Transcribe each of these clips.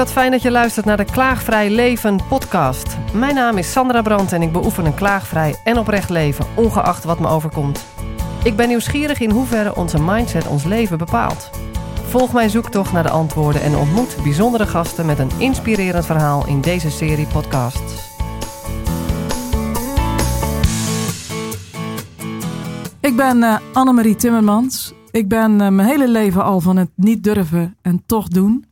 wat fijn dat je luistert naar de Klaagvrij Leven podcast. Mijn naam is Sandra Brandt en ik beoefen een klaagvrij en oprecht leven, ongeacht wat me overkomt. Ik ben nieuwsgierig in hoeverre onze mindset ons leven bepaalt. Volg mijn zoektocht naar de antwoorden en ontmoet bijzondere gasten met een inspirerend verhaal in deze serie podcasts. Ik ben uh, Annemarie Timmermans. Ik ben uh, mijn hele leven al van het niet durven en toch doen.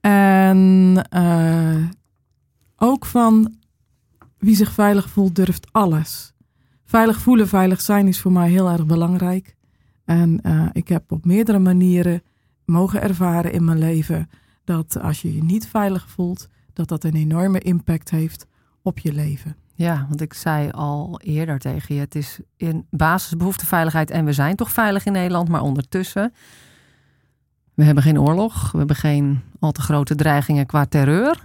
En uh, ook van wie zich veilig voelt, durft alles. Veilig voelen, veilig zijn is voor mij heel erg belangrijk. En uh, ik heb op meerdere manieren mogen ervaren in mijn leven dat als je je niet veilig voelt, dat dat een enorme impact heeft op je leven. Ja, want ik zei al eerder tegen je, het is in basisbehoefte veiligheid en we zijn toch veilig in Nederland, maar ondertussen, we hebben geen oorlog, we hebben geen al te grote dreigingen qua terreur,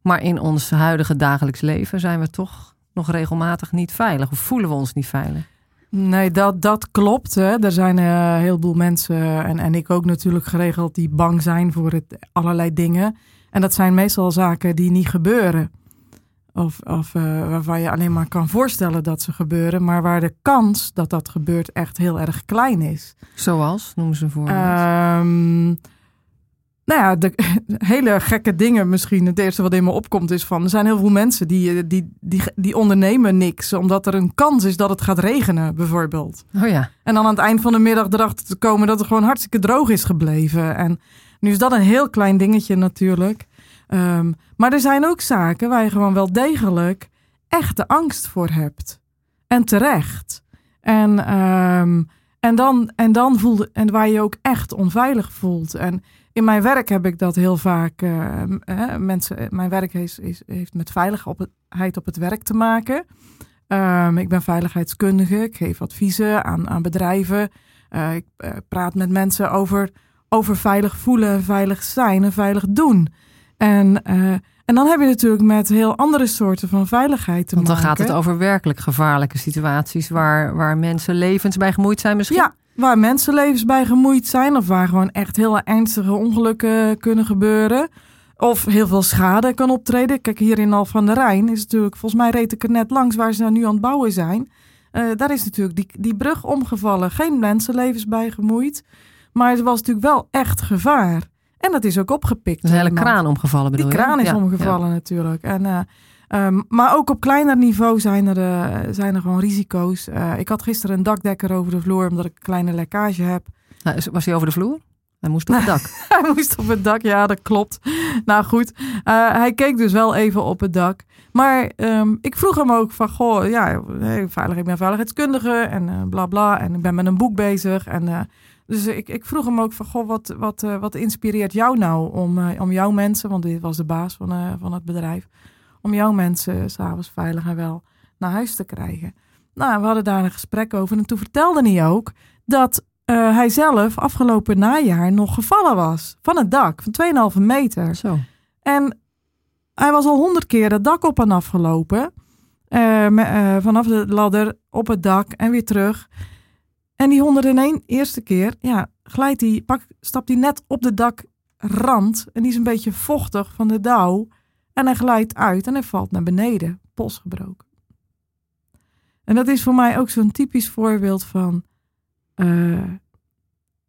maar in ons huidige dagelijks leven zijn we toch nog regelmatig niet veilig of voelen we ons niet veilig. Nee, dat, dat klopt. Hè. Er zijn uh, heel veel mensen, en, en ik ook natuurlijk geregeld, die bang zijn voor het, allerlei dingen. En dat zijn meestal zaken die niet gebeuren. Of, of uh, waarvan je alleen maar kan voorstellen dat ze gebeuren, maar waar de kans dat dat gebeurt echt heel erg klein is. Zoals? Noem ze voor. Um, nou ja, de, hele gekke dingen misschien. Het eerste wat in me opkomt is van... er zijn heel veel mensen die, die, die, die ondernemen niks... omdat er een kans is dat het gaat regenen, bijvoorbeeld. Oh ja. En dan aan het eind van de middag erachter te komen... dat het gewoon hartstikke droog is gebleven. En nu is dat een heel klein dingetje natuurlijk. Um, maar er zijn ook zaken waar je gewoon wel degelijk... echte angst voor hebt. En terecht. En, um, en, dan, en dan voelde... en waar je ook echt onveilig voelt... En, in mijn werk heb ik dat heel vaak. Uh, mensen, mijn werk is, is, heeft met veiligheid op het werk te maken. Ik ben veiligheidskundige. Ik geef adviezen aan, aan bedrijven. Uh, ik praat met mensen over, over veilig voelen, veilig zijn en veilig doen. En, en dan heb je natuurlijk met heel andere soorten van veiligheid te Want dan maken. gaat het over werkelijk gevaarlijke situaties waar, waar mensen levens bij gemoeid zijn misschien. Ja, waar mensenlevens bij gemoeid zijn of waar gewoon echt heel ernstige ongelukken kunnen gebeuren. Of heel veel schade kan optreden. Kijk, hier in Al van der Rijn is natuurlijk, volgens mij reed ik er net langs waar ze nu aan het bouwen zijn. Uh, daar is natuurlijk die, die brug omgevallen. Geen mensenlevens bij gemoeid. Maar het was natuurlijk wel echt gevaar. En dat is ook opgepikt. Een hele kraan omgevallen bedoel Die kraan is ja, omgevallen ja. natuurlijk. En, uh, um, maar ook op kleiner niveau zijn er, uh, zijn er gewoon risico's. Uh, ik had gisteren een dakdekker over de vloer omdat ik een kleine lekkage heb. Nou, was hij over de vloer? Hij moest op het dak. hij moest op het dak, ja, dat klopt. Nou goed, hij keek dus wel even op het dak. Maar um, ik vroeg hem ook van, goh, ja, veilig, ik ben veiligheidskundige en bla bla. En ik ben met een boek bezig. En, dus ik, ik vroeg hem ook van, goh, wat, wat, uh, wat inspireert jou nou om, uh, om jouw mensen, want dit was de baas van, uh, van het bedrijf, om jouw mensen s'avonds veilig en wel naar huis te krijgen. Nou, we hadden daar een gesprek over en toen vertelde hij ook dat uh, hij zelf afgelopen najaar nog gevallen was van het dak van 2,5 meter. Zo. En hij was al honderd keer het dak op en af gelopen. Uh, me, uh, vanaf de ladder op het dak en weer terug. En die 101 eerste keer, ja, glijdt hij, pak, stapt hij net op de dakrand. En die is een beetje vochtig van de dauw. En hij glijdt uit en hij valt naar beneden, pols gebroken. En dat is voor mij ook zo'n typisch voorbeeld van uh,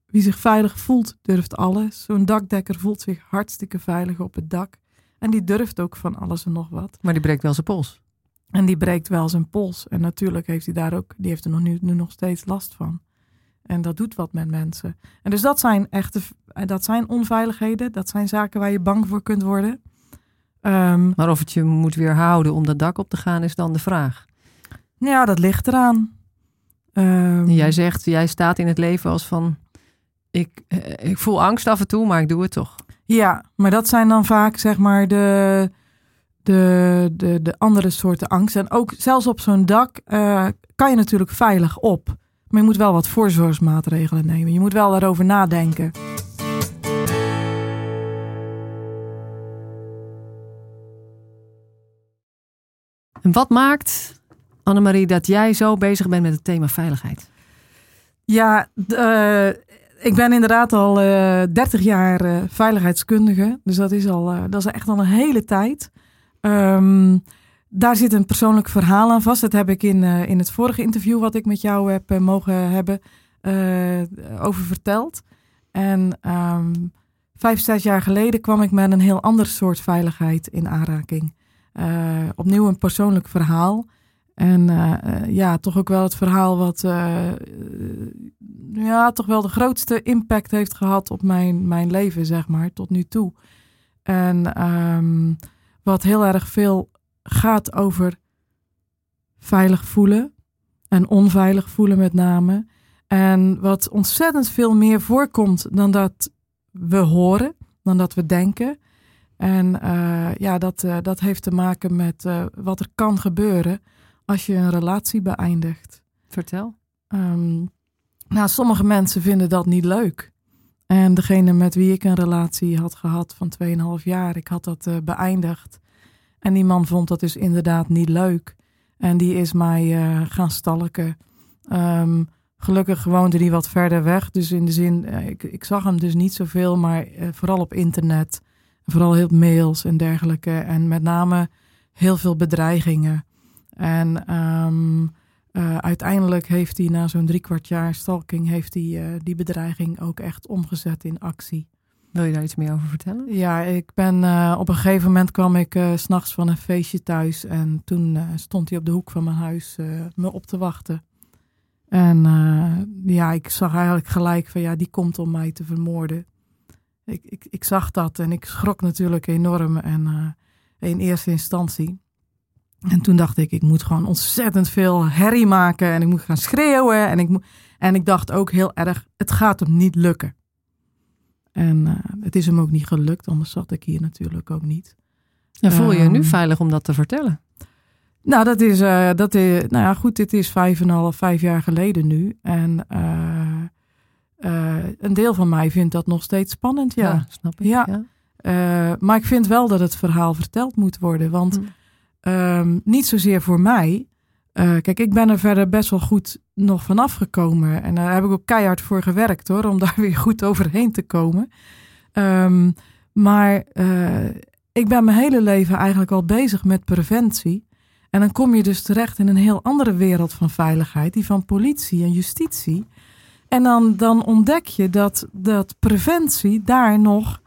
wie zich veilig voelt, durft alles. Zo'n dakdekker voelt zich hartstikke veilig op het dak. En die durft ook van alles en nog wat. Maar die breekt wel zijn pols. En die breekt wel zijn pols. En natuurlijk heeft hij daar ook, die heeft er nog nu, nu nog steeds last van. En dat doet wat met mensen. En dus dat zijn echte, dat zijn onveiligheden. Dat zijn zaken waar je bang voor kunt worden. Um, maar of het je moet weerhouden om dat dak op te gaan, is dan de vraag. Ja, dat ligt eraan. Um, jij zegt, jij staat in het leven als van, ik, ik voel angst af en toe, maar ik doe het toch. Ja, maar dat zijn dan vaak zeg maar de, de, de, de andere soorten angst. En ook zelfs op zo'n dak uh, kan je natuurlijk veilig op. Maar je moet wel wat voorzorgsmaatregelen nemen. Je moet wel daarover nadenken. En wat maakt, Annemarie, dat jij zo bezig bent met het thema veiligheid? Ja, uh, ik ben inderdaad al uh, eh, 30 jaar uh, veiligheidskundige. Dus dat is, al, dat is echt al een hele tijd. Um, daar zit een persoonlijk verhaal aan vast. Dat heb ik in, in het vorige interview wat ik met jou heb mogen hebben over verteld. En um, vijf, zes jaar geleden kwam ik met een heel ander soort veiligheid in aanraking. opnieuw een persoonlijk verhaal. En ja, toch ook wel het verhaal wat ja, toch wel de grootste impact heeft gehad op mijn, mijn leven, zeg maar, tot nu toe. En um, wat heel erg veel gaat over veilig voelen en onveilig voelen met name. En wat ontzettend veel meer voorkomt dan dat we horen, dan dat we denken. En uh, ja, dat, uh, dat heeft te maken met uh, wat er kan gebeuren als je een relatie beëindigt. Vertel. Um, nou, sommige mensen vinden dat niet leuk. En degene met wie ik een relatie had gehad van 2,5 jaar, ik had dat uh, beëindigd. En die man vond dat dus inderdaad niet leuk. En die is mij uh, gaan stalken. Um, gelukkig woonde die wat verder weg. Dus in de zin, uh, ik, ik, zag hem dus niet zoveel, maar vooral op internet. Vooral heel mails en dergelijke. En met name heel veel bedreigingen. En um, uh, uiteindelijk heeft hij na zo'n kwart jaar stalking, heeft hij uh, die bedreiging ook echt omgezet in actie. Wil je daar iets meer over vertellen? Ja, ik ben uh, op een gegeven moment kwam ik s s'nachts van een feestje thuis en toen stond hij op de hoek van mijn huis me op te wachten. En ja, ik zag eigenlijk gelijk van ja, die komt om mij te vermoorden. Ik, ik, ik zag dat en ik schrok natuurlijk enorm en in eerste instantie. En toen dacht ik, ik moet gewoon ontzettend veel herrie maken en ik moet gaan schreeuwen. En ik, moet, en ik dacht ook heel erg, het gaat hem niet lukken. En uh, het is hem ook niet gelukt, anders zat ik hier natuurlijk ook niet. En voel je je nu ehm, veilig om dat te vertellen? Nou, dat is, uh, dat is nou ja, goed, dit is vijf en half, vijf jaar geleden nu. En uh, een deel van mij vindt dat nog steeds spannend, ja. ja snap ik. Ja. ja. maar ik vind wel dat het verhaal verteld moet worden, want... Hm Um, niet zozeer voor mij. Uh, kijk, ik ben er verder best wel goed nog vanaf gekomen. En daar heb ik ook keihard voor gewerkt hoor, om daar weer goed overheen te komen. Um, maar uh, ik ben mijn hele leven eigenlijk al bezig met preventie. En dan kom je dus terecht in een heel andere wereld van veiligheid, die van politie en justitie. En dan, dan ontdek je dat, dat preventie daar nog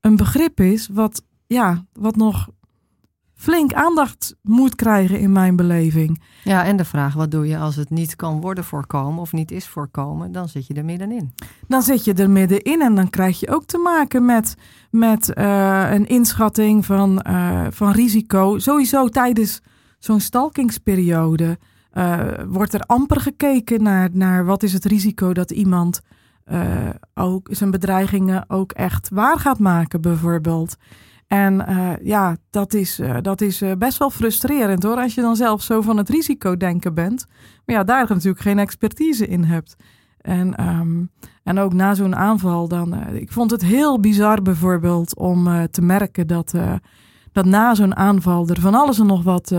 een begrip is wat, ja, wat nog flink aandacht moet krijgen in mijn beleving. Ja, en de vraag, wat doe je als het niet kan worden voorkomen of niet is voorkomen? Dan zit je er middenin. Dan zit je er middenin en dan krijg je ook te maken met, met uh, een inschatting van, uh, van risico. Sowieso tijdens zo'n stalkingsperiode uh, wordt er amper gekeken naar, naar wat is het risico dat iemand ook zijn bedreigingen ook echt waar gaat maken, bijvoorbeeld. En uh, ja, dat is, uh, dat is uh, best wel frustrerend hoor. Als je dan zelf zo van het risico denken bent. Maar ja, daar natuurlijk geen expertise in hebt. En, um, en ook na zo'n aanval dan. ik vond het heel bizar bijvoorbeeld om te merken dat, dat na zo'n aanval er van alles en nog wat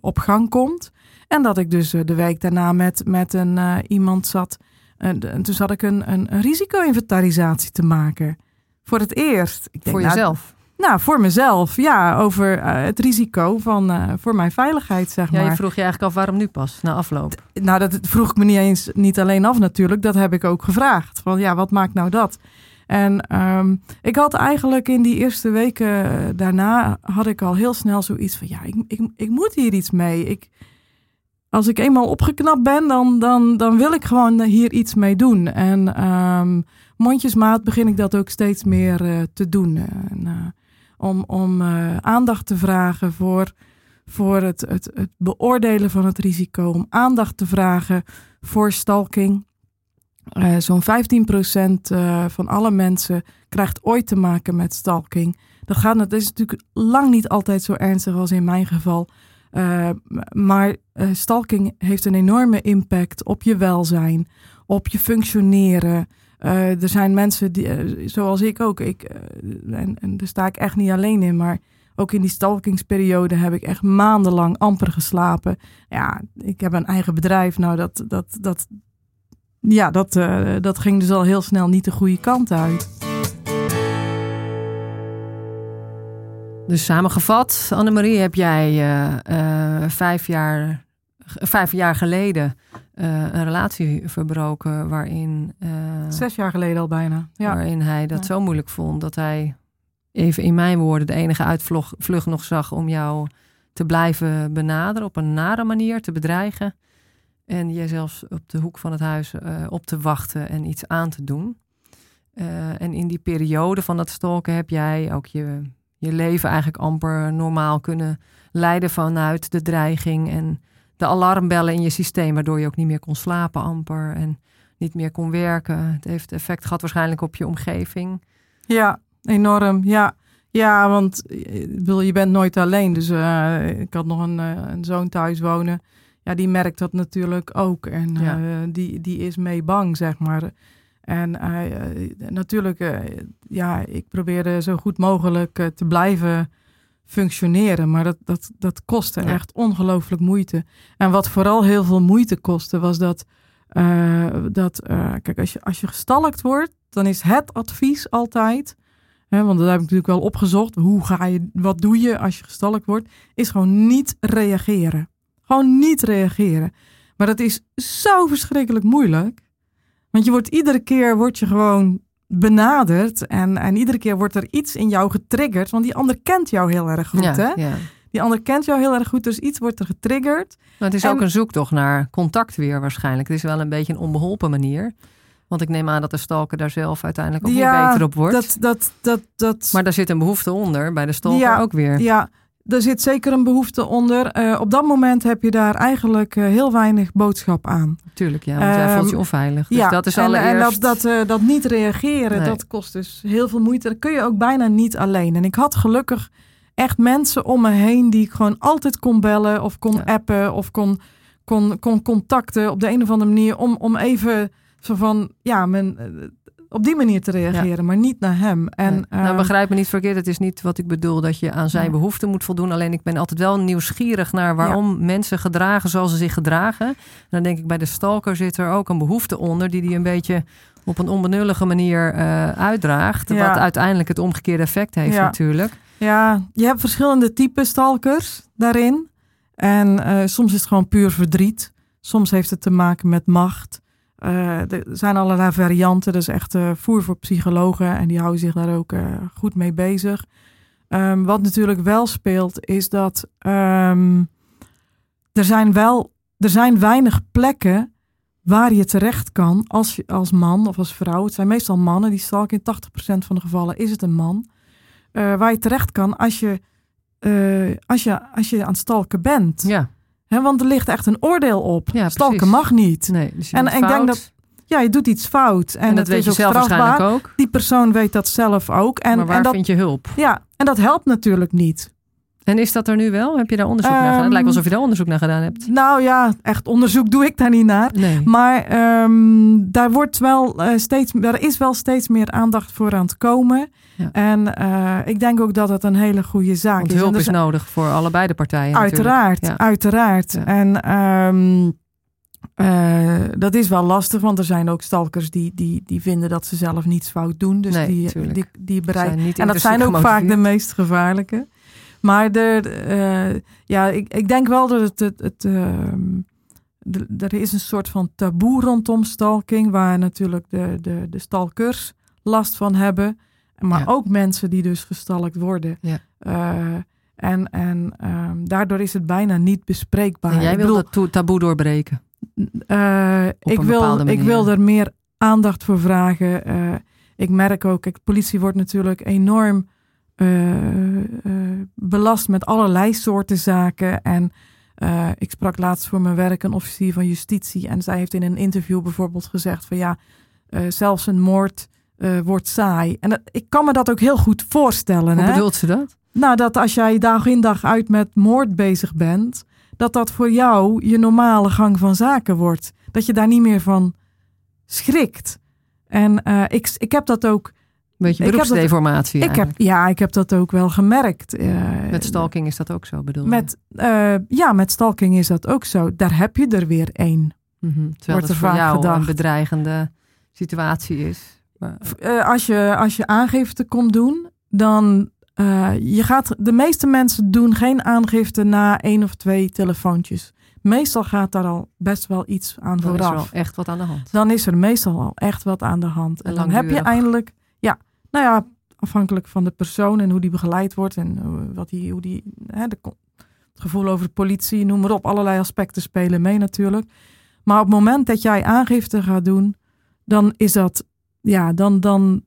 op gang komt. En dat ik dus de week daarna met, met een, iemand zat. en toen zat ik een, een, een risico-inventarisatie te maken. Voor het eerst. Ik denk, Voor nou, jezelf? Nou, voor mezelf, ja, over uh, het risico van, uh, voor mijn veiligheid, zeg maar. Ja, je vroeg je eigenlijk af waarom nu pas, na afloop? nou, dat vroeg ik me niet eens, niet alleen af natuurlijk, dat heb ik ook gevraagd. Van ja, wat maakt nou dat? En um, ik had eigenlijk in die eerste weken eh, daarna, had ik al heel snel zoiets van, ja, ik, ik, ik moet hier iets mee. Ik, als ik eenmaal opgeknapt ben, dan, dan, dan wil ik gewoon hier iets mee doen. En um, mondjesmaat begin ik dat ook steeds meer uh, te doen. En, om, om uh, aandacht te vragen voor, voor het, het, het beoordelen van het risico, om aandacht te vragen voor stalking. Uh, Zo'n 15% uh, van alle mensen krijgt ooit te maken met stalking. Dat, gaat, dat is natuurlijk lang niet altijd zo ernstig als in mijn geval. Maar stalking heeft een enorme impact op je welzijn, op je functioneren, uh, er zijn mensen die, uh, zoals ik ook, ik, uh, en, en daar sta ik echt niet alleen in, maar ook in die stalkingsperiode heb ik echt maandenlang amper geslapen. Ja, ik heb een eigen bedrijf. Nou, dat, dat, dat, ja, dat, dat ging dus al heel snel niet de goede kant uit. Dus samengevat, Annemarie, heb jij vijf, jaar, vijf jaar geleden een relatie verbroken waarin... Zes jaar geleden al bijna, ja. Waarin hij dat zo moeilijk vond dat hij, even in mijn woorden, de enige uitvlucht nog zag om jou te blijven benaderen op een nare manier, te bedreigen. En je zelfs op de hoek van het huis uh, op te wachten en iets aan te doen. Uh, en in die periode van dat stalken heb jij ook je, je leven eigenlijk amper normaal kunnen leiden vanuit de dreiging en de alarmbellen in je systeem, waardoor je ook niet meer kon slapen amper en niet meer kon werken. Het heeft effect gehad waarschijnlijk op je omgeving. Ja, enorm. Ja, ja want je bent nooit alleen. Dus uh, ik had nog een, een zoon thuis wonen ja, die merkt dat natuurlijk ook. En ja. uh, die, die is mee bang, zeg maar. En uh, natuurlijk, ja, ik probeerde zo goed mogelijk te blijven functioneren. Maar dat, dat, dat kostte ja. echt ongelooflijk moeite. En wat vooral heel veel moeite kostte, was dat. dat kijk, als je, als je gestalkt wordt, dan is het advies altijd. Hè, want dat heb ik natuurlijk wel opgezocht. Hoe ga je, wat doe je als je gestalkt wordt? Is gewoon niet reageren. Gewoon niet reageren. Maar dat is zo verschrikkelijk moeilijk. Want je wordt iedere keer wordt je gewoon benaderd. En, en iedere keer wordt er iets in jou getriggerd. Want die ander kent jou heel erg goed. Ja, hè? ja. Die ander kent jou heel erg goed. Dus iets wordt er getriggerd. Maar het is En- ook een zoektocht naar contact weer waarschijnlijk. Het is wel een beetje een onbeholpen manier. Want ik neem aan dat de stalker daar zelf uiteindelijk ook Ja, weer beter op wordt. Dat, dat, dat, dat, Maar daar zit een behoefte onder bij de stalker Ja, ook weer. Ja, er zit zeker een behoefte onder. Eh, op dat moment heb je daar eigenlijk eh, heel weinig boodschap aan. Tuurlijk, ja. Want jij Ehm, voelt je onveilig. Dus ja, dat is en, allereerst... en dat, dat, eh, dat niet reageren, Nee. dat kost dus heel veel moeite. Dat kun je ook bijna niet alleen. En ik had gelukkig echt mensen om me heen die ik gewoon altijd kon bellen of kon Ja. appen of kon, kon, kon contacten op de een of andere manier om, om even zo van, ja, mijn, op die manier te reageren, maar niet naar hem. En, Nee. nou, ehm, begrijp me niet verkeerd. Het is niet wat ik bedoel dat je aan zijn Nee. behoeften moet voldoen. Alleen ik ben altijd wel nieuwsgierig naar waarom mensen gedragen zoals ze zich gedragen. En dan denk ik bij de stalker zit er ook een behoefte onder die die een beetje op een onbenullige manier eh, uitdraagt. Ja. Wat uiteindelijk het omgekeerde effect heeft natuurlijk. Ja, je hebt verschillende typen stalkers daarin. En eh, soms is het gewoon puur verdriet. Soms heeft het te maken met macht. Eh, er zijn allerlei varianten. Is echt eh, voer voor psychologen. En die houden zich daar ook eh, goed mee bezig. Ehm, wat natuurlijk wel speelt, is dat ehm, er zijn wel er zijn weinig plekken waar je terecht kan als, als man of als vrouw. Het zijn meestal mannen die stalken. In 80% van de gevallen is het een man waar je terecht kan als je, als je, als je aan het stalken bent. Ja, Want er ligt echt een oordeel op. Ja, stalken precies. mag niet. nee. Dus En ik denk dat- Ja, je doet iets fout. En, En, dat het weet is je ook zelf strafbaar. waarschijnlijk ook. Die persoon weet dat zelf ook. En, maar waar en dat, vind je hulp? ja, en dat helpt natuurlijk niet. En is dat er nu wel? Heb je daar onderzoek naar gedaan? Het Ehm, lijkt wel alsof je daar onderzoek naar gedaan hebt. Nou ja, echt onderzoek doe ik daar niet naar. Nee. Maar ehm, daar, wordt wel, eh, steeds, daar is wel steeds meer aandacht voor aan het komen. Ja. En eh, ik denk ook dat het een hele goede zaak Want is. Hulp er is nodig voor allebei de partijen. Uiteraard, Ja. uiteraard. Ja. En ehm, eh, dat is wel lastig, want er zijn ook stalkers die, die, die vinden dat ze zelf niets fout doen. Dus Nee, die, die, die bereiken. En dat zijn ook vaak de meest gevaarlijke. Maar de, eh, ja, ik, ik denk wel dat het. het, het ehm, er is een soort van taboe rondom stalking, waar natuurlijk de, de, de stalkers last van hebben. Maar Ja. ook mensen die dus gestalkt worden. Ja. Eh, en en ehm, daardoor is het bijna niet bespreekbaar. En jij wil dat to- taboe doorbreken. eh, ik, wil, ik wil er meer aandacht voor vragen. Ik merk ook, de politie wordt natuurlijk enorm belast met allerlei soorten zaken. En eh, ik sprak laatst voor mijn werk een officier van justitie. En zij heeft in een interview bijvoorbeeld gezegd van ja, eh, zelfs een moord eh, wordt saai. En dat- ik kan me dat ook heel goed voorstellen. Hoe hè? bedoelt ze dat? Nou, dat als jij dag in dag uit met moord bezig bent, dat dat voor jou je normale gang van zaken wordt. Dat je daar niet meer van schrikt. En eh, ik, ik heb dat ook. Beetje Ik heb dat- beroepsdeformatie Ik heb, eigenlijk. ja, ik heb dat ook wel gemerkt. eh, Met stalking is dat ook zo bedoel je? Met, eh, ja, met stalking is dat ook zo. Daar heb je er weer één. Mhm. Terwijl Wordt het er voor vaak jou gedacht. een bedreigende situatie is. Maar- Eh, als, je, als je aangifte komt doen, dan je gaat, de meeste mensen doen geen aangifte na één of twee telefoontjes. Meestal gaat daar al best wel iets aan Dan is er vooraf. wel echt wat aan de hand. Dan is er meestal al echt wat aan de hand. En En dan heb je eindelijk, nou ja, afhankelijk van de persoon en hoe die begeleid wordt en eh, wat die, hoe die, hè, de, het gevoel over de politie, noem maar op. Allerlei aspecten spelen mee natuurlijk. Maar op het moment dat jij aangifte gaat doen, dan is dat, ja, dan, dan,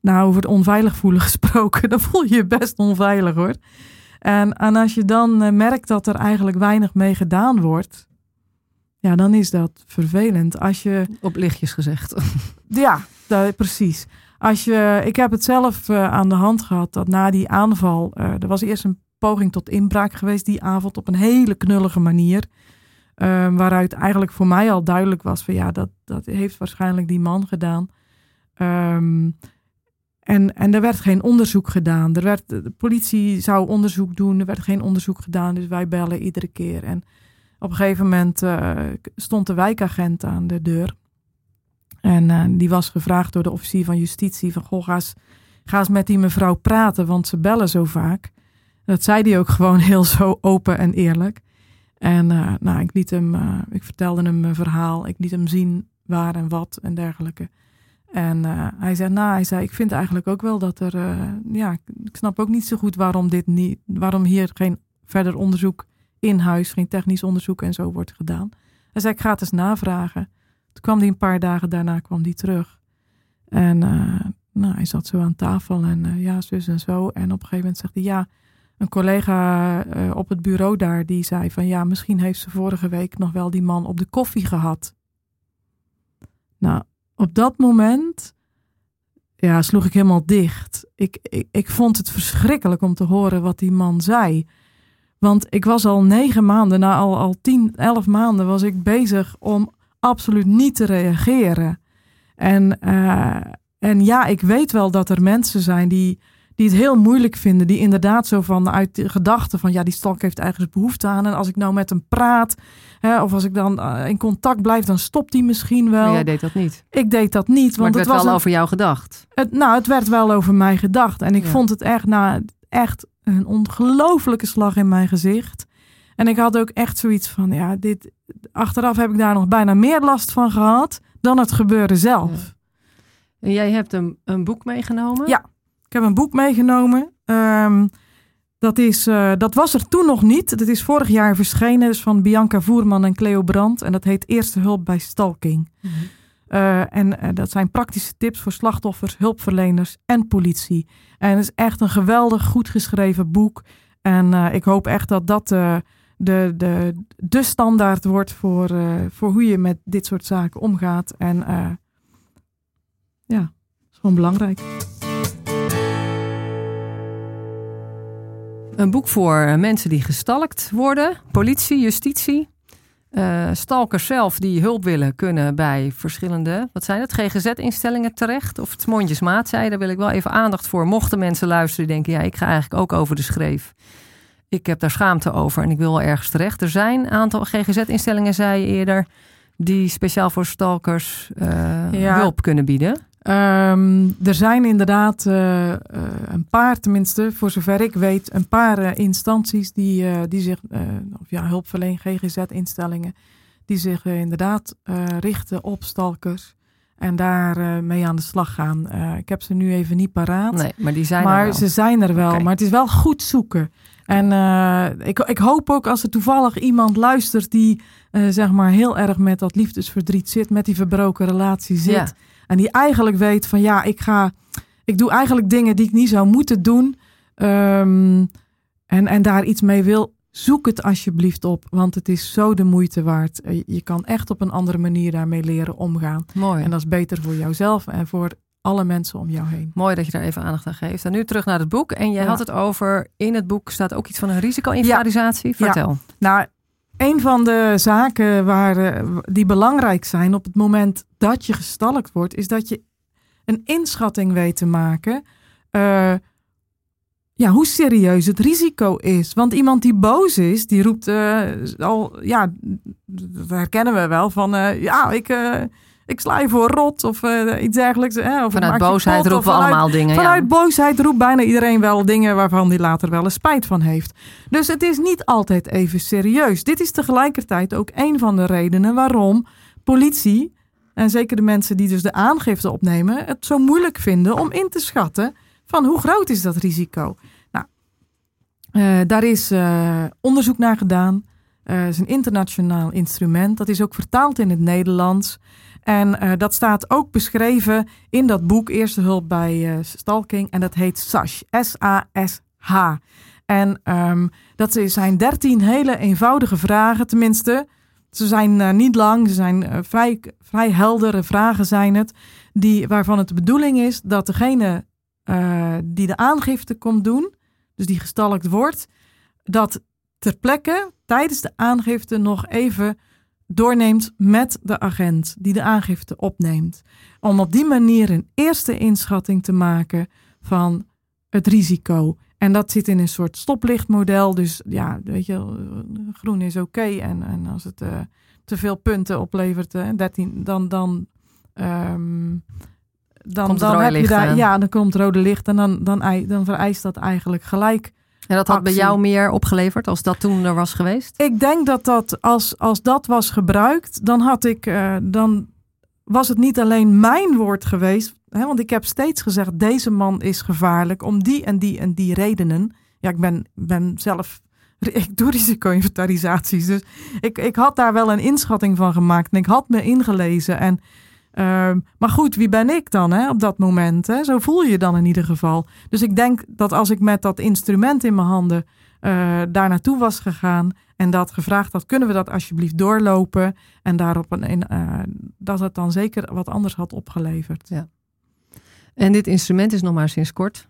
nou over het onveilig voelen gesproken, dan voel je je best onveilig hoor. En, en als je dan eh, merkt dat er eigenlijk weinig mee gedaan wordt, ja, dan is dat vervelend. Als je Op lichtjes gezegd. ja, precies. Als je, ik heb het zelf eh, aan de hand gehad dat na die aanval, eh, er was eerst een poging tot inbraak geweest die avond op een hele knullige manier. eh, waaruit eigenlijk voor mij al duidelijk was van ja, dat, dat heeft waarschijnlijk die man gedaan. Ehm, en, en er werd geen onderzoek gedaan. Er werd, de politie zou onderzoek doen, er werd geen onderzoek gedaan. Dus wij bellen iedere keer. En op een gegeven moment eh, stond de wijkagent aan de deur. En eh, die was gevraagd door de officier van justitie van... Goh, ga eens, met die mevrouw praten, want ze bellen zo vaak. Dat zei hij ook gewoon heel zo open en eerlijk. En eh, nou, ik, liet hem, eh, ik vertelde hem mijn verhaal. Ik liet hem zien waar en wat en dergelijke. En hij zei, nou, hij zei, ik vind eigenlijk ook wel dat er... ja, ik snap ook niet zo goed waarom, dit niet, waarom hier geen verder onderzoek in huis... geen technisch onderzoek en zo wordt gedaan. Hij zei, ik ga het eens navragen. Toen kwam hij een paar dagen daarna kwam die terug. En eh, nou, hij zat zo aan tafel en eh, ja, zus en zo. En op een gegeven moment zegt hij, ja, een collega eh, op het bureau daar, die zei van ja, misschien heeft ze vorige week nog wel die man op de koffie gehad. Nou, op dat moment ja, sloeg ik helemaal dicht. Ik, ik, ik vond het verschrikkelijk om te horen wat die man zei. Want ik was al negen maanden, na al, al tien, elf maanden was ik bezig om absoluut niet te reageren. En, eh, en ja, ik weet wel dat er mensen zijn die, die het heel moeilijk vinden. Die inderdaad zo van uit de gedachte van ja, die stalk heeft ergens behoefte aan. En als ik nou met hem praat, hè, of als ik dan eh, in contact blijf, dan stopt hij misschien wel. Maar jij deed dat niet. Ik deed dat niet, Maar want het het, werd was wel een- over jou gedacht. het, nou, het werd wel over mij gedacht. En ik Ja. vond het echt, nou, echt een ongelofelijke slag in mijn gezicht. En ik had ook echt zoiets van, ja, dit, achteraf heb ik daar nog bijna meer last van gehad dan het gebeuren zelf. En jij hebt een, een boek meegenomen. Ja. Ik heb een boek meegenomen. Ehm, dat, is, eh, dat was er toen nog niet. Dat is vorig jaar verschenen. Is van Bianca Voerman en Cleo Brandt. En dat heet Eerste Hulp bij Stalking. Mhm. Eh, en eh, dat zijn praktische tips voor slachtoffers, hulpverleners en politie. En het is echt een geweldig goed geschreven boek. En ik hoop echt dat dat de, de, de standaard wordt voor, eh, voor hoe je met dit soort zaken omgaat. En eh, ja, dat is gewoon belangrijk. Een boek voor eh, mensen die gestalkt worden. Politie, justitie. Stalkers zelf die hulp willen kunnen bij verschillende, wat zijn het, GGZ-instellingen terecht. Of het mondjesmaat zei, daar wil ik wel even aandacht voor. Mochten mensen luisteren denken, ja, ik ga eigenlijk ook over de schreef. Ik heb daar schaamte over en ik wil wel ergens terecht. Er zijn een aantal GGZ-instellingen, zei je eerder, die speciaal voor stalkers eh, Ja. hulp kunnen bieden. Ehm, er zijn inderdaad eh, eh, een paar, tenminste, voor zover ik weet, een paar instanties die, die zich, of ja, hulpverleen, GGZ-instellingen, die zich inderdaad richten op stalkers en daar eh, mee aan de slag gaan. Ik heb ze nu even niet paraat. Nee, maar die zijn er maar wel. ze zijn er wel. Maar het is wel goed zoeken. En eh, ik, ik hoop ook als er toevallig iemand luistert die eh, zeg maar heel erg met dat liefdesverdriet zit, met die verbroken relatie zit. Ja. En die eigenlijk weet van ja, ik ga, ik doe eigenlijk dingen die ik niet zou moeten doen. Ehm, en, en daar iets mee wil. Zoek het alsjeblieft op, want het is zo de moeite waard. Eh, Je kan echt op een andere manier daarmee leren omgaan. Mooi. En dat is beter voor jouzelf en voor alle mensen om jou heen. Mooi dat je daar even aandacht aan geeft. En nu terug naar het boek. En jij Ja. had het over, in het boek staat ook iets van een risico-inventarisatie. Vertel. Nou, een van de zaken waar, eh, die belangrijk zijn op het moment dat je gestalkt wordt, is dat je een inschatting weet te maken. eh, ja, hoe serieus het risico is. Want iemand die boos is, die roept uh, al, ja, dat herkennen we wel van, uh, ja, ik, ik sla je voor rot of iets dergelijks. of vanuit boosheid roepen we allemaal dingen. Vanuit ja. boosheid roept bijna iedereen wel dingen waarvan die later wel eens spijt van heeft. Dus het is niet altijd even serieus. Dit is tegelijkertijd ook een van de redenen waarom politie, en zeker de mensen die dus de aangifte opnemen, het zo moeilijk vinden om in te schatten van hoe groot is dat risico. Nou, uh, daar is uh, onderzoek naar gedaan. Het is een internationaal instrument. Dat is ook vertaald in het Nederlands. En dat staat ook beschreven in dat boek Eerste Hulp bij Stalking. En dat heet SASH. S-A-S-H. En um, dat zijn dertien hele eenvoudige vragen. Tenminste, ze zijn niet lang. Ze zijn vrij, vrij heldere vragen zijn het. Die, waarvan het de bedoeling is dat degene die de aangifte komt doen, dus die gestalkt wordt, dat ter plekke tijdens de aangifte nog even doorneemt met de agent die de aangifte opneemt. Om op die manier een eerste inschatting te maken van het risico. En dat zit in een soort stoplichtmodel. Dus ja, weet je, groen is oké. En, en als het uh, te veel punten oplevert, uh, 13, dan, dan um, dan, dan heb je daar, ja, dan komt rode licht en dan, dan, dan vereist dat eigenlijk gelijk. En dat had bij jou meer opgeleverd als dat toen er was geweest? Ik denk dat dat als, als dat was gebruikt, dan had ik, uh, dan was het niet alleen mijn woord geweest. Hè, want ik heb steeds gezegd, deze man is gevaarlijk om die en die en die redenen. Ja, ik ben, ben zelf ik doe risico-inventarisaties. Dus ik, ik had daar wel een inschatting van gemaakt. En ik had me ingelezen. En Ehm, maar goed, wie ben ik dan hè, op dat moment? Hè? Zo voel je je dan in ieder geval. Dus ik denk dat als ik met dat instrument in mijn handen uh, daar naartoe was gegaan en dat gevraagd had, kunnen we dat alsjeblieft doorlopen? En daarop een, uh, dat het dan zeker wat anders had opgeleverd. Ja. En dit instrument is nog maar sinds kort?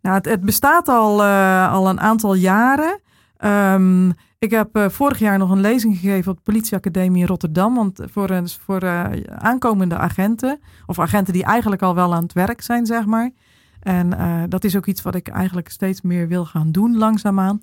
Nou, het, het bestaat al, uh, al een aantal jaren. Um, ik heb uh, vorig jaar nog een lezing gegeven op de politieacademie in Rotterdam. Want voor, uh, voor uh, aankomende agenten, of agenten die eigenlijk al wel aan het werk zijn, zeg maar. En dat is ook iets wat ik eigenlijk steeds meer wil gaan doen, langzaamaan.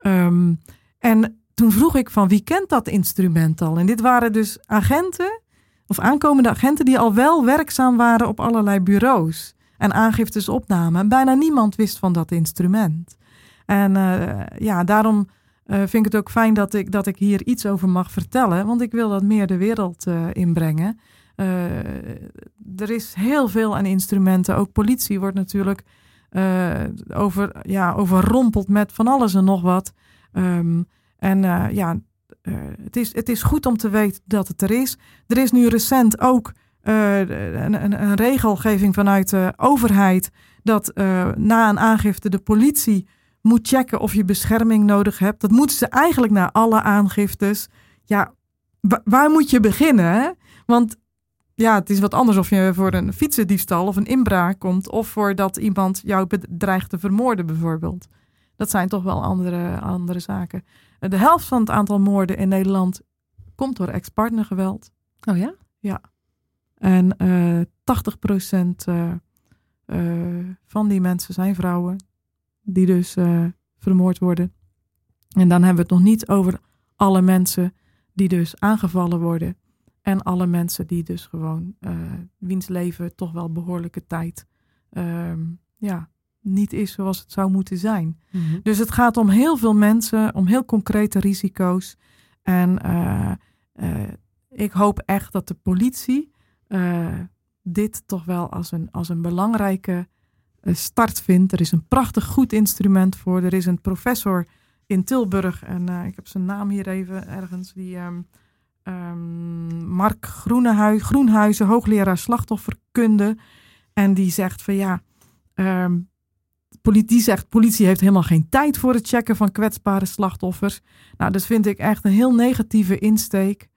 Um, en toen vroeg ik van wie kent dat instrument al? En dit waren dus agenten, of aankomende agenten, die al wel werkzaam waren op allerlei bureaus. En aangiftes opnamen. En bijna niemand wist van dat instrument. En ja, daarom uh, vind ik het ook fijn dat ik, dat ik hier iets over mag vertellen. Want ik wil dat meer de wereld uh, inbrengen. Uh, er is heel veel aan instrumenten. Ook politie wordt natuurlijk over, ja, overrompeld met van alles en nog wat. Um, en ja, het, is, het is goed om te weten dat het er is. Er is nu recent ook een, een, een, regelgeving vanuit de overheid. Dat na een aangifte de politie moet checken of je bescherming nodig hebt. Dat moeten ze eigenlijk naar alle aangiftes. Ja, waar moet je beginnen? Want ja, het is wat anders of je voor een fietsendiefstal of een inbraak komt. Of voordat iemand jou bedreigt te vermoorden bijvoorbeeld. Dat zijn toch wel andere, andere zaken. De helft van het aantal moorden in Nederland komt door ex-partnergeweld. Oh ja? Ja. En uh, 80% uh, uh, van die mensen zijn vrouwen die dus uh, vermoord worden. En dan hebben we het nog niet over alle mensen die dus aangevallen worden. En alle mensen die dus gewoon, uh, wiens leven toch wel behoorlijke tijd uh, ja, niet is zoals het zou moeten zijn. Mm -hmm. Dus het gaat om heel veel mensen, om heel concrete risico's. En uh, ik hoop echt dat de politie dit toch wel als een, als een belangrijke start vindt. Er is een prachtig goed instrument voor. Er is een professor in Tilburg, en uh, ik heb zijn naam hier even ergens, die um, um, Mark Groenhuizen, hoogleraar slachtofferkunde. En die zegt van ja, um, die zegt politie heeft helemaal geen tijd voor het checken van kwetsbare slachtoffers. Nou, dat vind ik echt een heel negatieve insteek.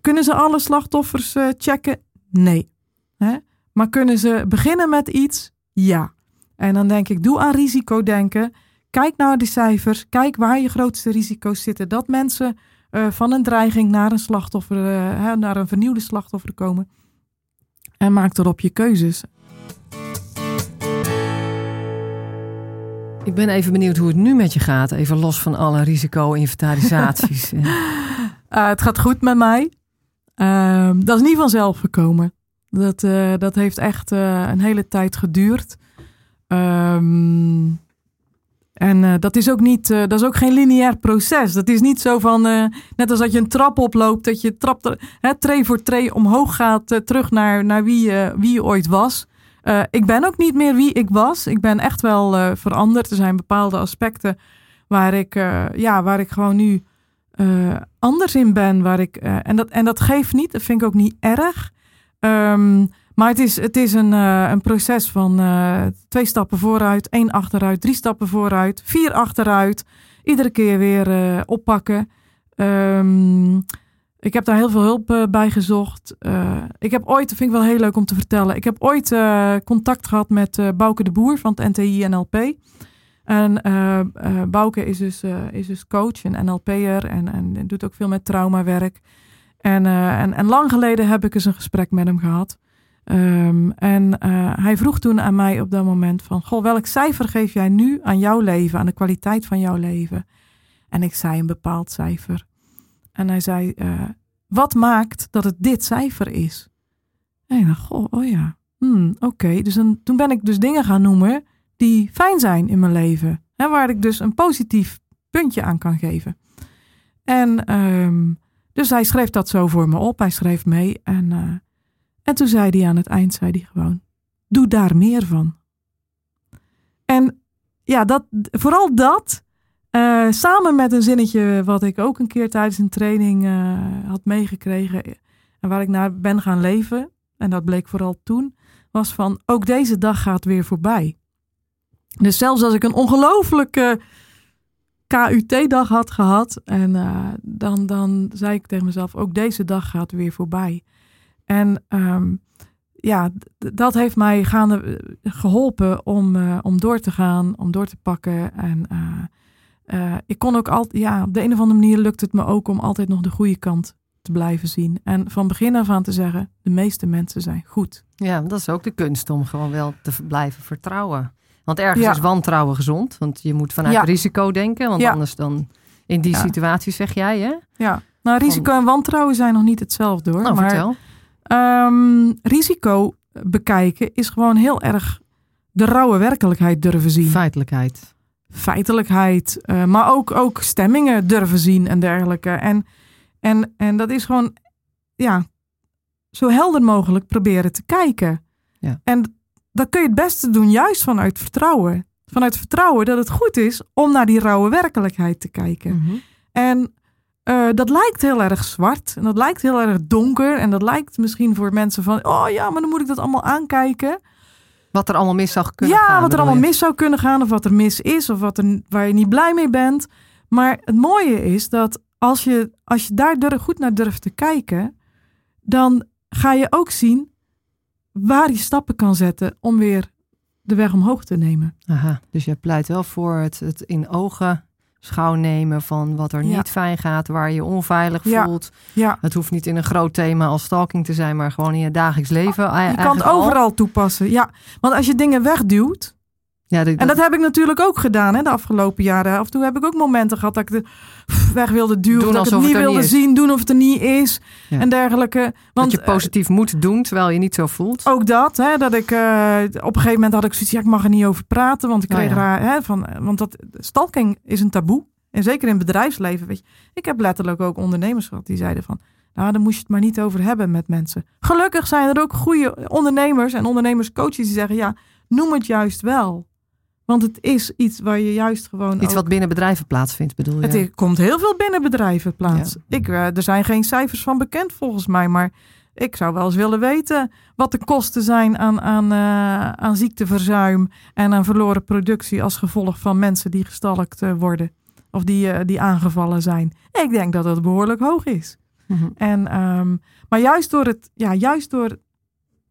kunnen ze alle slachtoffers uh, checken? Nee. Hè? Maar kunnen ze beginnen met iets? Ja. En dan denk ik, doe aan risicodenken. Kijk naar de cijfers. Kijk waar je grootste risico's zitten. Dat mensen uh, van een dreiging naar een slachtoffer, uh, naar een vernieuwde slachtoffer komen. En maak erop je keuzes. Ik ben even benieuwd hoe het nu met je gaat. Even los van alle risico-inventarisaties. Uh, het gaat goed met mij. Uh, dat is niet vanzelf gekomen. Dat, uh, dat heeft echt uh, een hele tijd geduurd. Um, en dat is ook niet, dat is ook geen lineair proces. Dat is niet zo van, net als dat je een trap oploopt, dat je trap, hè, tree voor tree omhoog gaat, terug naar, naar wie, wie je ooit was. ik ben ook niet meer wie ik was. Ik ben echt wel veranderd. Er zijn bepaalde aspecten waar ik, ja, waar ik gewoon nu anders in ben. Waar ik, en, dat, en dat geeft niet, dat vind ik ook niet erg. Um, maar het is, het is een, uh, een proces van twee stappen vooruit, één achteruit, drie stappen vooruit, vier achteruit. Iedere keer weer oppakken. Um, ik heb daar heel veel hulp bij gezocht. ik heb ooit, dat vind ik wel heel leuk om te vertellen. Ik heb ooit contact gehad met Bouke de Boer van het NTI NLP. En Bouke is dus, is dus coach en NLP'er en, en doet ook veel met traumawerk. En, en, en lang geleden heb ik eens een gesprek met hem gehad. Um, en hij vroeg toen aan mij op dat moment van... Goh, welk cijfer geef jij nu aan jouw leven, aan de kwaliteit van jouw leven? En ik zei een bepaald cijfer. En hij zei, wat maakt dat het dit cijfer is? En ik dacht, goh, oh ja, hmm, oké. Dus toen ben ik dus dingen gaan noemen die fijn zijn in mijn leven. Hè, waar ik dus een positief puntje aan kan geven. En um, dus hij schreef dat zo voor me op. Hij schreef mee. En, uh, en toen zei hij aan het eind, zei hij gewoon, doe daar meer van. En ja, dat, vooral dat, uh, samen met een zinnetje wat ik ook een keer tijdens een training uh, had meegekregen. En waar ik naar ben gaan leven. En dat bleek vooral toen. Was van, ook deze dag gaat weer voorbij. Dus zelfs als ik een ongelofelijke KUT-dag had gehad, en uh, dan, dan zei ik tegen mezelf: ook deze dag gaat weer voorbij. En um, ja, dat heeft mij eh, geholpen om, uh, om door te gaan, om door te pakken. En ik kon ook altijd, ja, op de een of andere manier lukt het me ook om altijd nog de goede kant te blijven zien. En van begin af aan te zeggen: de meeste mensen zijn goed. Ja, dat is ook de kunst om gewoon wel te blijven vertrouwen. Want ergens is wantrouwen gezond. Want je moet vanuit risico denken. Want anders dan in die situatie zeg jij, hè? Ja, nou risico en wantrouwen zijn nog niet hetzelfde hoor. Nou, maar vertel. Um, risico bekijken is gewoon heel erg de rauwe werkelijkheid durven zien. Feitelijkheid. Feitelijkheid. Uh, maar ook, ook stemmingen durven zien en dergelijke. En, en, en dat is gewoon, ja, zo helder mogelijk proberen te kijken. Ja. En dat kun je het beste doen juist vanuit vertrouwen. Vanuit vertrouwen dat het goed is om naar die rauwe werkelijkheid te kijken. Mhm. En uh, dat lijkt heel erg zwart en dat lijkt heel erg donker en dat lijkt misschien voor mensen van, oh ja, maar dan moet ik dat allemaal aankijken. Wat er allemaal mis zou kunnen ja, gaan. Ja, wat er allemaal je? mis zou kunnen gaan of wat er mis is of wat er, waar je niet blij mee bent. Maar het mooie is dat als je, als je daar durf, goed naar durft te kijken, dan ga je ook zien waar je stappen kan zetten om weer de weg omhoog te nemen. Aha, dus je pleit wel voor het, het in ogen schouw nemen van wat er Ja. niet fijn gaat, waar je onveilig Ja. voelt. Ja, Het hoeft niet in een groot thema als stalking te zijn, maar gewoon in je dagelijks leven. je kan het al. overal toepassen. Ja, want als je dingen wegduwt, Ja, en dat heb ik natuurlijk ook gedaan hè, de afgelopen jaren. Af en toe heb ik ook momenten gehad dat ik de weg wilde duwen, Doen dat ik het niet het wilde niet zien, doen of het er niet is Ja. en dergelijke. dat Want je positief moet doen, terwijl je niet zo voelt. eh, ook dat, hè, dat ik eh, op een gegeven moment had ik zoiets, ja, ik mag er niet over praten, want ik Oh, kreeg ja. raar, hè, van, want dat stalking is een taboe. En zeker in het bedrijfsleven, weet je. Ik heb letterlijk ook ondernemers gehad die zeiden van, nou, daar moest je het maar niet over hebben met mensen. Gelukkig zijn er ook goede ondernemers en ondernemerscoaches die zeggen, ja, noem het juist wel. Want het is iets waar je juist gewoon Iets ook- wat binnen bedrijven plaatsvindt, bedoel je? het is- komt heel veel binnen bedrijven plaats. Ik, eh, er zijn geen cijfers van bekend volgens mij, maar ik zou wel eens willen weten wat de kosten zijn aan, aan, eh, aan ziekteverzuim en aan verloren productie als gevolg van mensen die gestalkt eh, worden of die, die aangevallen zijn. Ik denk dat dat behoorlijk hoog is. Mhm. En, ehm, maar juist door het, ja, juist door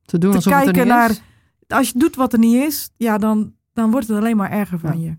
Te doen te er kijken niet naar- is. als je doet wat er niet is, ja, dan, dan wordt het alleen maar erger van Ja. je.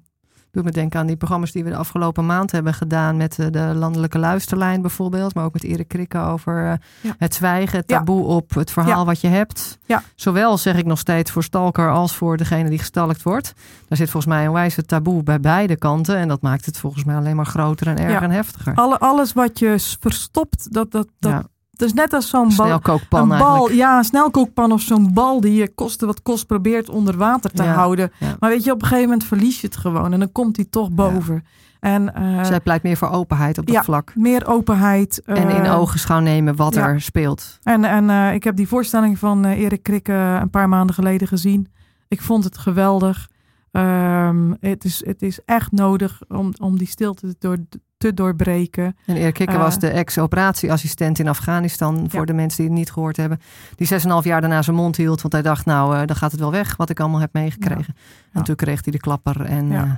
Doe me denken aan die programma's die we de afgelopen maand hebben gedaan met eh, de landelijke luisterlijn bijvoorbeeld. Maar ook met Erik Krikke over Ja. het zwijgen, het Ja. taboe op het verhaal wat je hebt. Ja. Zowel zeg ik nog steeds voor stalker als voor degene die gestalkt wordt. Daar zit volgens mij een wijze taboe bij beide kanten. En dat maakt het volgens mij alleen maar groter en erger en heftiger. Alle, alles wat je verstopt, dat, dat, dat, is net als zo'n bal. snelkookpan een bal, eigenlijk. ja, een snelkookpan of zo'n bal die je koste wat kost probeert onder water te Ja, houden. ja. Maar weet je, op een gegeven moment verlies je het gewoon en dan komt hij toch boven. En eh, Zij pleit meer voor openheid op dat ja, vlak. meer openheid. En in eh, ogenschouw nemen wat ja. er speelt. En, en eh, ik heb die voorstelling van Erik Krikke een paar maanden geleden gezien. Ik vond het geweldig. Ehm, het, is, het is echt nodig om, om die stilte te, door, te doorbreken. En Erik Kikker Eh, was de ex-operatieassistent in Afghanistan. Voor Ja. de mensen die het niet gehoord hebben. Die 6,5 jaar daarna zijn mond hield. Want hij dacht, nou, eh, dan gaat het wel weg wat ik allemaal heb meegekregen. En toen kreeg hij de klapper. En Ja. eh,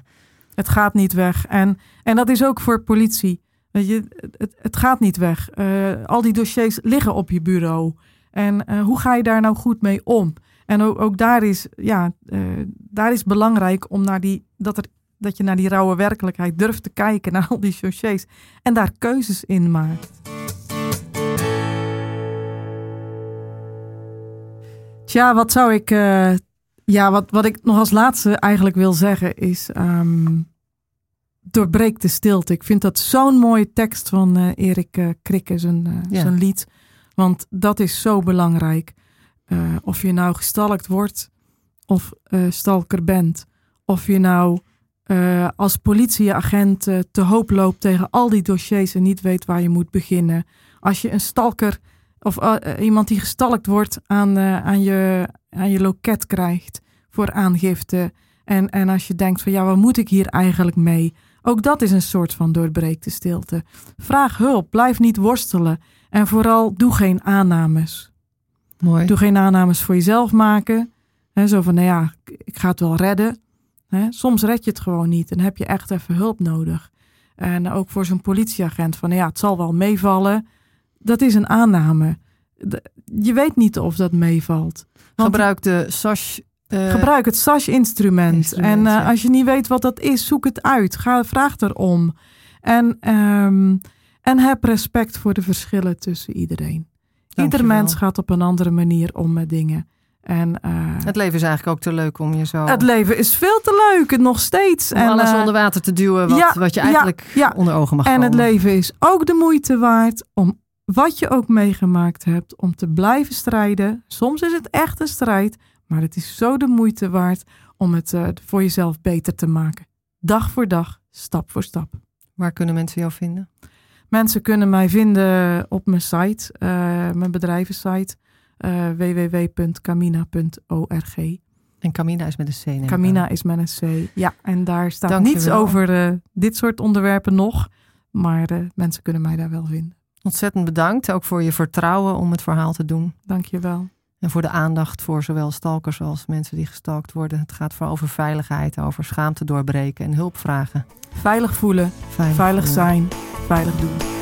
Het gaat niet weg. En, en dat is ook voor politie. Weet je, het, het gaat niet weg. Eh, al die dossiers liggen op je bureau. En eh, hoe ga je daar nou goed mee om? En ook, ook daar, is, ja, eh, daar is belangrijk om naar die, dat, er, dat je naar die rauwe werkelijkheid durft te kijken, naar al die dossiers. En daar keuzes in maakt. Tja, wat zou ik. eh, ja, wat, wat ik nog als laatste eigenlijk wil zeggen is. ehm doorbreek de stilte. Ik vind dat zo'n mooie tekst van eh, Erik eh, Krikke, zijn, Ja. zijn lied. Want dat is zo belangrijk. Of je nou gestalkt wordt of stalker bent. Of je nou eh, als politieagent eh, te hoop loopt tegen al die dossiers en niet weet waar je moet beginnen. Als je een stalker of eh, iemand die gestalkt wordt aan, aan, je, aan je loket krijgt voor aangifte. En, en als je denkt van ja, wat moet ik hier eigenlijk mee? Ook dat is een soort van doorbreekte stilte. Vraag hulp, blijf niet worstelen. En vooral doe geen aannames. mooi. Doe geen aannames voor jezelf maken. Hè, zo van, nou ja, ik ga het wel redden. Soms red je het gewoon niet en heb je echt even hulp nodig. En ook voor zo'n politieagent van, ja, het zal wel meevallen. Dat is een aanname. Je weet niet of dat meevalt. Want Gebruik de SASH. eh, Gebruik het SAS-instrument. Instrument, En eh, ja. als je niet weet wat dat is, zoek het uit. Ga, vraag erom. En, ehm, en heb respect voor de verschillen tussen iedereen. Ieder mens gaat op een andere manier om met dingen. En eh, Het leven is eigenlijk ook te leuk om je zo. het leven is veel te leuk, nog steeds. om en, alles eh, onder water te duwen wat, ja, wat je eigenlijk ja. onder ogen mag En komen. het leven is ook de moeite waard om wat je ook meegemaakt hebt, om te blijven strijden. Soms is het echt een strijd, maar het is zo de moeite waard om het eh, voor jezelf beter te maken. Dag voor dag, stap voor stap. Waar kunnen mensen jou vinden? Mensen kunnen mij vinden op mijn site, mijn bedrijvensite, www.camina.org. En Camina is met een C. Camina is met een C. Ja, en daar staat Dank niets over eh, dit soort onderwerpen nog, maar eh, mensen kunnen mij daar wel vinden. Ontzettend bedankt. Ook voor je vertrouwen om het verhaal te doen. Dank je wel. En voor de aandacht voor zowel stalkers als mensen die gestalkt worden. Het gaat vooral over veiligheid, over schaamte doorbreken en hulp vragen. Veilig voelen, Veilig zijn, veilig doen.